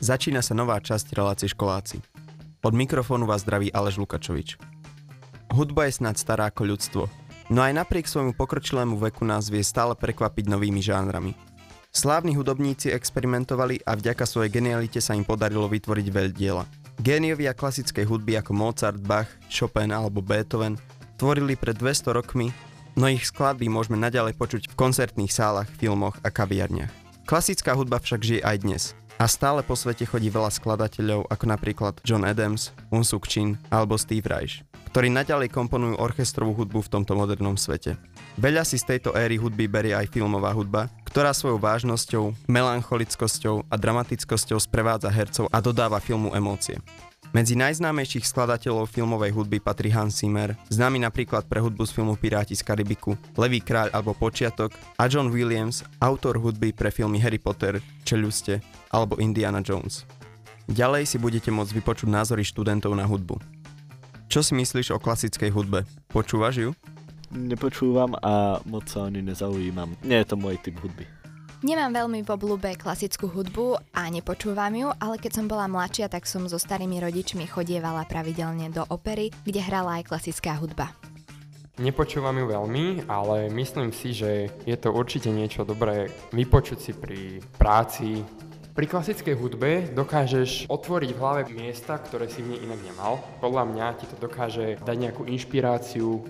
Začína sa nová časť relácie školáci. Od mikrofónu vás zdraví Aleš Lukačovič. Hudba je snad stará ako ľudstvo, no aj napriek svojmu pokročilému veku nás vie stále prekvapiť novými žánrami. Slávni hudobníci experimentovali a vďaka svojej genialite sa im podarilo vytvoriť veľdiela. Géniovia klasickej hudby ako Mozart, Bach, Chopin alebo Beethoven tvorili pred 200 rokmi, no ich skladby môžeme naďalej počuť v koncertných sálach, filmoch a kaviarniach. Klasická hudba však žije aj dnes a stále po svete chodí veľa skladateľov ako napríklad John Adams, Unsuk Chin alebo Steve Reich, ktorí naďalej komponujú orchestrovú hudbu v tomto modernom svete. Veľa si z tejto éry hudby berie aj filmová hudba, ktorá svojou vážnosťou, melancholickosťou a dramatickosťou sprevádza hercov a dodáva filmu emócie. Medzi najznámejších skladateľov filmovej hudby patrí Hans Zimmer, známy napríklad pre hudbu z filmu Piráti z Karibiku, Levý kráľ alebo Počiatok a John Williams, autor hudby pre filmy Harry Potter, Čeľuste alebo Indiana Jones. Ďalej si budete môcť vypočuť názory študentov na hudbu. Čo si myslíš o klasickej hudbe? Počúvaš ju? Nepočúvam a moc sa ani nezaujímam. Nie je to môj typ hudby. Nemám veľmi v oblúbe klasickú hudbu a nepočúvam ju, ale keď som bola mladšia, tak som so starými rodičmi chodievala pravidelne do opery, kde hrala aj klasická hudba. Nepočúvam ju veľmi, ale myslím si, že je to určite niečo dobré vypočuť si pri práci. Pri klasickej hudbe dokážeš otvoriť v hlave miesta, ktoré si v nej inak nemal. Podľa mňa ti to dokáže dať nejakú inšpiráciu,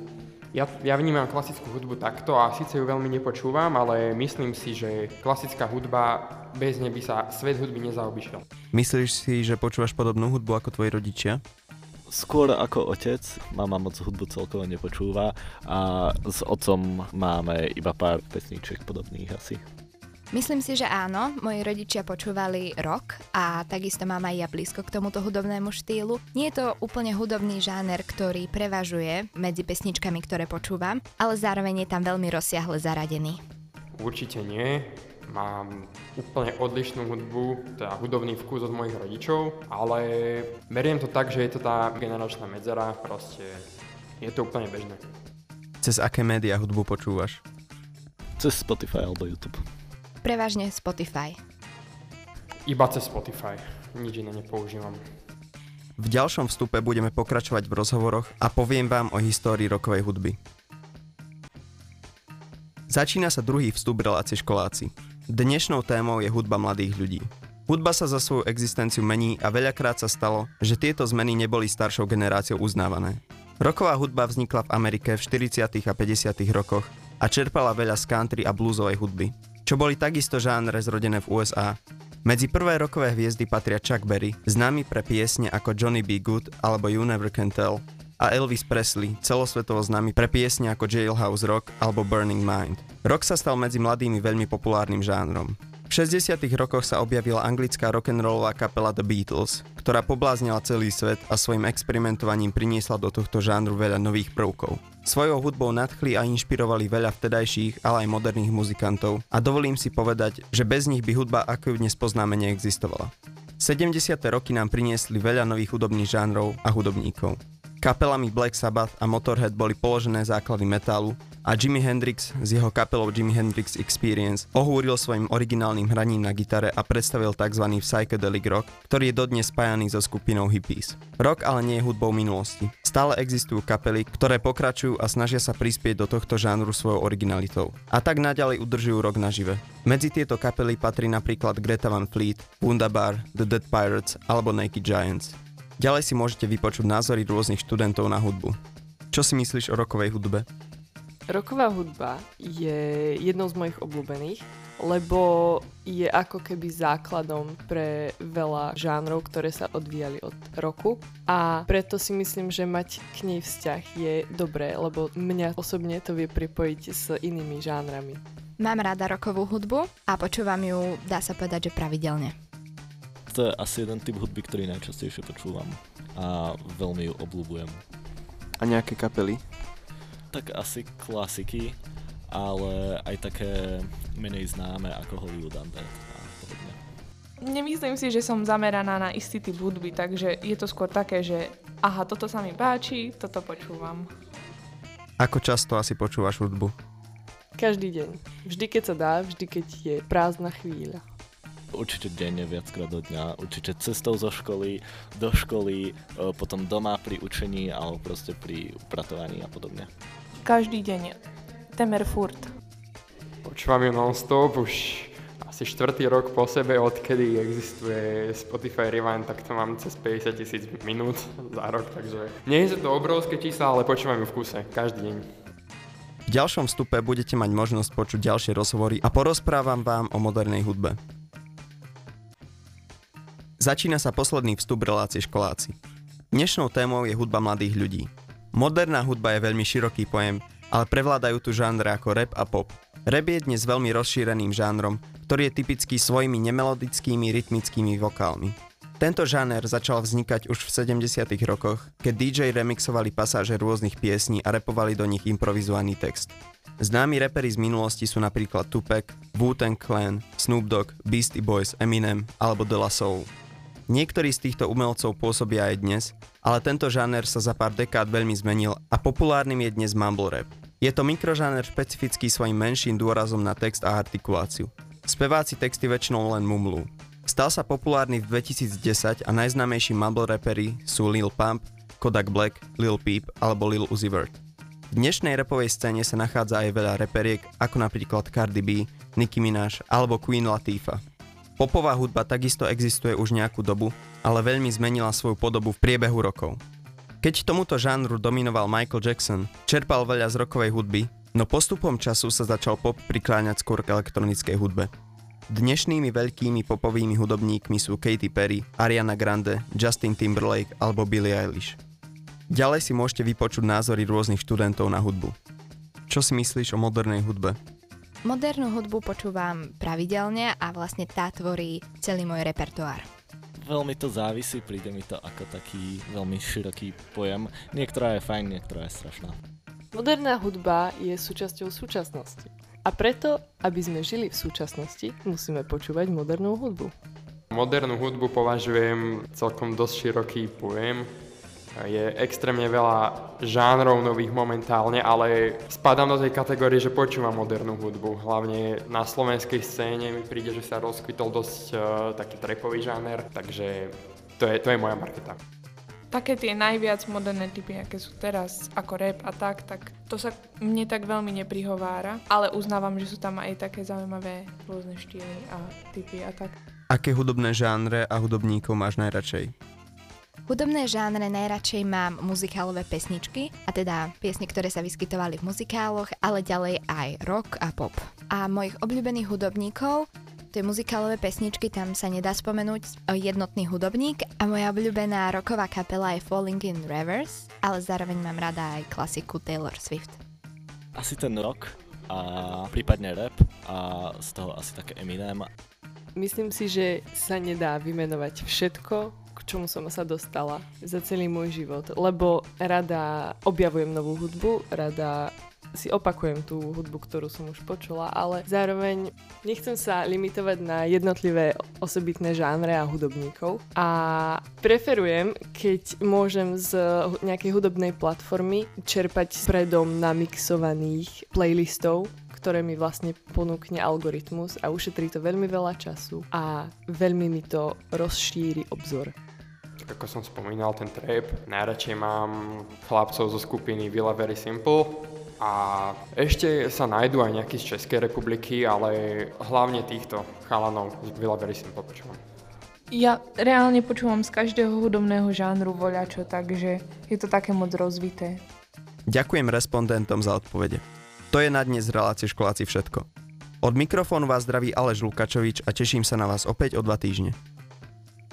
ja, ja vnímam klasickú hudbu takto a síce ju veľmi nepočúvam, ale myslím si, že klasická hudba bez nej by sa svet hudby nezaobišiel. Myslíš si, že počúvaš podobnú hudbu ako tvoji rodičia? Skôr ako otec, mama moc hudbu celkovo nepočúva a s otcom máme iba pár pesníček podobných asi. Myslím si, že áno. Moji rodičia počúvali rock a takisto mám aj ja blízko k tomuto hudobnému štýlu. Nie je to úplne hudobný žáner, ktorý prevažuje medzi pesničkami, ktoré počúvam, ale zároveň je tam veľmi rozsiahle zaradený. Určite nie. Mám úplne odlišnú hudbu, teda hudobný vkus od mojich rodičov, ale beriem to tak, že je to tá generačná medzera, proste je to úplne bežné. Cez aké médiá hudbu počúvaš? Cez Spotify alebo YouTube. Prevažne Spotify. Iba cez Spotify. Nič iné nepoužívam. V ďalšom vstupe budeme pokračovať v rozhovoroch a poviem vám o histórii rokovej hudby. Začína sa druhý vstup relácie školáci. Dnešnou témou je hudba mladých ľudí. Hudba sa za svoju existenciu mení a veľakrát sa stalo, že tieto zmeny neboli staršou generáciou uznávané. Roková hudba vznikla v Amerike v 40. a 50. rokoch a čerpala veľa z country a bluesovej hudby čo boli takisto žánre zrodené v USA. Medzi prvé rokové hviezdy patria Chuck Berry, známy pre piesne ako Johnny B. Good alebo You Never Can Tell, a Elvis Presley, celosvetovo známy pre piesne ako Jailhouse Rock alebo Burning Mind. Rock sa stal medzi mladými veľmi populárnym žánrom. V 60. rokoch sa objavila anglická rock'n'rollová kapela The Beatles, ktorá pobláznila celý svet a svojim experimentovaním priniesla do tohto žánru veľa nových prvkov. Svojou hudbou nadchli a inšpirovali veľa vtedajších, ale aj moderných muzikantov a dovolím si povedať, že bez nich by hudba, ako ju dnes poznáme, neexistovala. 70. roky nám priniesli veľa nových hudobných žánrov a hudobníkov. Kapelami Black Sabbath a Motorhead boli položené základy metálu a Jimi Hendrix s jeho kapelou Jimi Hendrix Experience ohúril svojim originálnym hraním na gitare a predstavil tzv. psychedelic rock, ktorý je dodnes spájaný so skupinou hippies. Rock ale nie je hudbou minulosti. Stále existujú kapely, ktoré pokračujú a snažia sa prispieť do tohto žánru svojou originalitou. A tak naďalej udržujú rock nažive. Medzi tieto kapely patrí napríklad Greta Van Fleet, Wunderbar, The Dead Pirates alebo Naked Giants. Ďalej si môžete vypočuť názory rôznych študentov na hudbu. Čo si myslíš o rokovej hudbe? Roková hudba je jednou z mojich obľúbených, lebo je ako keby základom pre veľa žánrov, ktoré sa odvíjali od roku a preto si myslím, že mať k nej vzťah je dobré, lebo mňa osobne to vie pripojiť s inými žánrami. Mám rada rokovú hudbu a počúvam ju, dá sa povedať, že pravidelne to je asi jeden typ hudby, ktorý najčastejšie počúvam a veľmi ju obľúbujem. A nejaké kapely? Tak asi klasiky, ale aj také menej známe ako Hollywood Undead a podobne. Nemyslím si, že som zameraná na istý typ hudby, takže je to skôr také, že aha, toto sa mi páči, toto počúvam. Ako často asi počúvaš hudbu? Každý deň. Vždy, keď sa dá, vždy, keď je prázdna chvíľa určite denne, viackrát do dňa, určite cestou zo školy, do školy, e, potom doma pri učení alebo proste pri upratovaní a podobne. Každý deň. Temer furt. Počúvam ju non-stop už asi štvrtý rok po sebe, odkedy existuje Spotify Rewind, tak to mám cez 50 tisíc minút za rok, takže nie je to obrovské čísla, ale počúvam ju v kuse, každý deň. V ďalšom vstupe budete mať možnosť počuť ďalšie rozhovory a porozprávam vám o modernej hudbe. Začína sa posledný vstup relácie školáci. Dnešnou témou je hudba mladých ľudí. Moderná hudba je veľmi široký pojem, ale prevládajú tu žánre ako rap a pop. Rap je dnes veľmi rozšíreným žánrom, ktorý je typický svojimi nemelodickými rytmickými vokálmi. Tento žáner začal vznikať už v 70. rokoch, keď DJ remixovali pasáže rôznych piesní a repovali do nich improvizovaný text. Známi reperi z minulosti sú napríklad Tupac, Wu-Tang Clan, Snoop Dogg, Beastie Boys, Eminem alebo De La Soul. Niektorí z týchto umelcov pôsobia aj dnes, ale tento žáner sa za pár dekád veľmi zmenil a populárnym je dnes mumble rap. Je to mikrožáner špecifický svojim menším dôrazom na text a artikuláciu. Speváci texty väčšinou len mumlú. Stal sa populárny v 2010 a najznámejší mumble raperi sú Lil Pump, Kodak Black, Lil Peep alebo Lil Uzi Vert. V dnešnej rapovej scéne sa nachádza aj veľa reperiek, ako napríklad Cardi B, Nicki Minaj alebo Queen Latifah. Popová hudba takisto existuje už nejakú dobu, ale veľmi zmenila svoju podobu v priebehu rokov. Keď tomuto žánru dominoval Michael Jackson, čerpal veľa z rokovej hudby, no postupom času sa začal pop prikláňať skôr k elektronickej hudbe. Dnešnými veľkými popovými hudobníkmi sú Katy Perry, Ariana Grande, Justin Timberlake alebo Billie Eilish. Ďalej si môžete vypočuť názory rôznych študentov na hudbu. Čo si myslíš o modernej hudbe? Modernú hudbu počúvam pravidelne a vlastne tá tvorí celý môj repertoár. Veľmi to závisí, príde mi to ako taký veľmi široký pojem. Niektorá je fajn, niektorá je strašná. Moderná hudba je súčasťou súčasnosti. A preto, aby sme žili v súčasnosti, musíme počúvať modernú hudbu. Modernú hudbu považujem celkom dosť široký pojem, je extrémne veľa žánrov nových momentálne, ale spadám do tej kategórie, že počúvam modernú hudbu. Hlavne na slovenskej scéne mi príde, že sa rozkvitol dosť uh, taký trepový žáner, takže to je, to je moja marketa. Také tie najviac moderné typy, aké sú teraz, ako rap a tak, tak to sa mne tak veľmi neprihovára, ale uznávam, že sú tam aj také zaujímavé rôzne štýly a typy a tak. Aké hudobné žánre a hudobníkov máš najradšej? Hudobné žánre najradšej mám muzikálové pesničky, a teda piesne, ktoré sa vyskytovali v muzikáloch, ale ďalej aj rock a pop. A mojich obľúbených hudobníkov tie muzikálové pesničky, tam sa nedá spomenúť jednotný hudobník a moja obľúbená roková kapela je Falling in Reverse, ale zároveň mám rada aj klasiku Taylor Swift. Asi ten rock a prípadne rap a z toho asi také Eminem. Myslím si, že sa nedá vymenovať všetko, čomu som sa dostala za celý môj život, lebo rada objavujem novú hudbu, rada si opakujem tú hudbu, ktorú som už počula, ale zároveň nechcem sa limitovať na jednotlivé osobitné žánre a hudobníkov. A preferujem, keď môžem z nejakej hudobnej platformy čerpať predom namixovaných playlistov, ktoré mi vlastne ponúkne algoritmus a ušetrí to veľmi veľa času a veľmi mi to rozšíri obzor ako som spomínal, ten trap. Najradšej mám chlapcov zo skupiny Villa Very Simple a ešte sa nájdú aj nejakí z Českej republiky, ale hlavne týchto chalanov z Villa Very Simple počúvam. Ja reálne počúvam z každého hudobného žánru voľačo, takže je to také moc rozvité. Ďakujem respondentom za odpovede. To je na dnes relácie školáci všetko. Od mikrofónu vás zdraví Aleš Lukačovič a teším sa na vás opäť o dva týždne.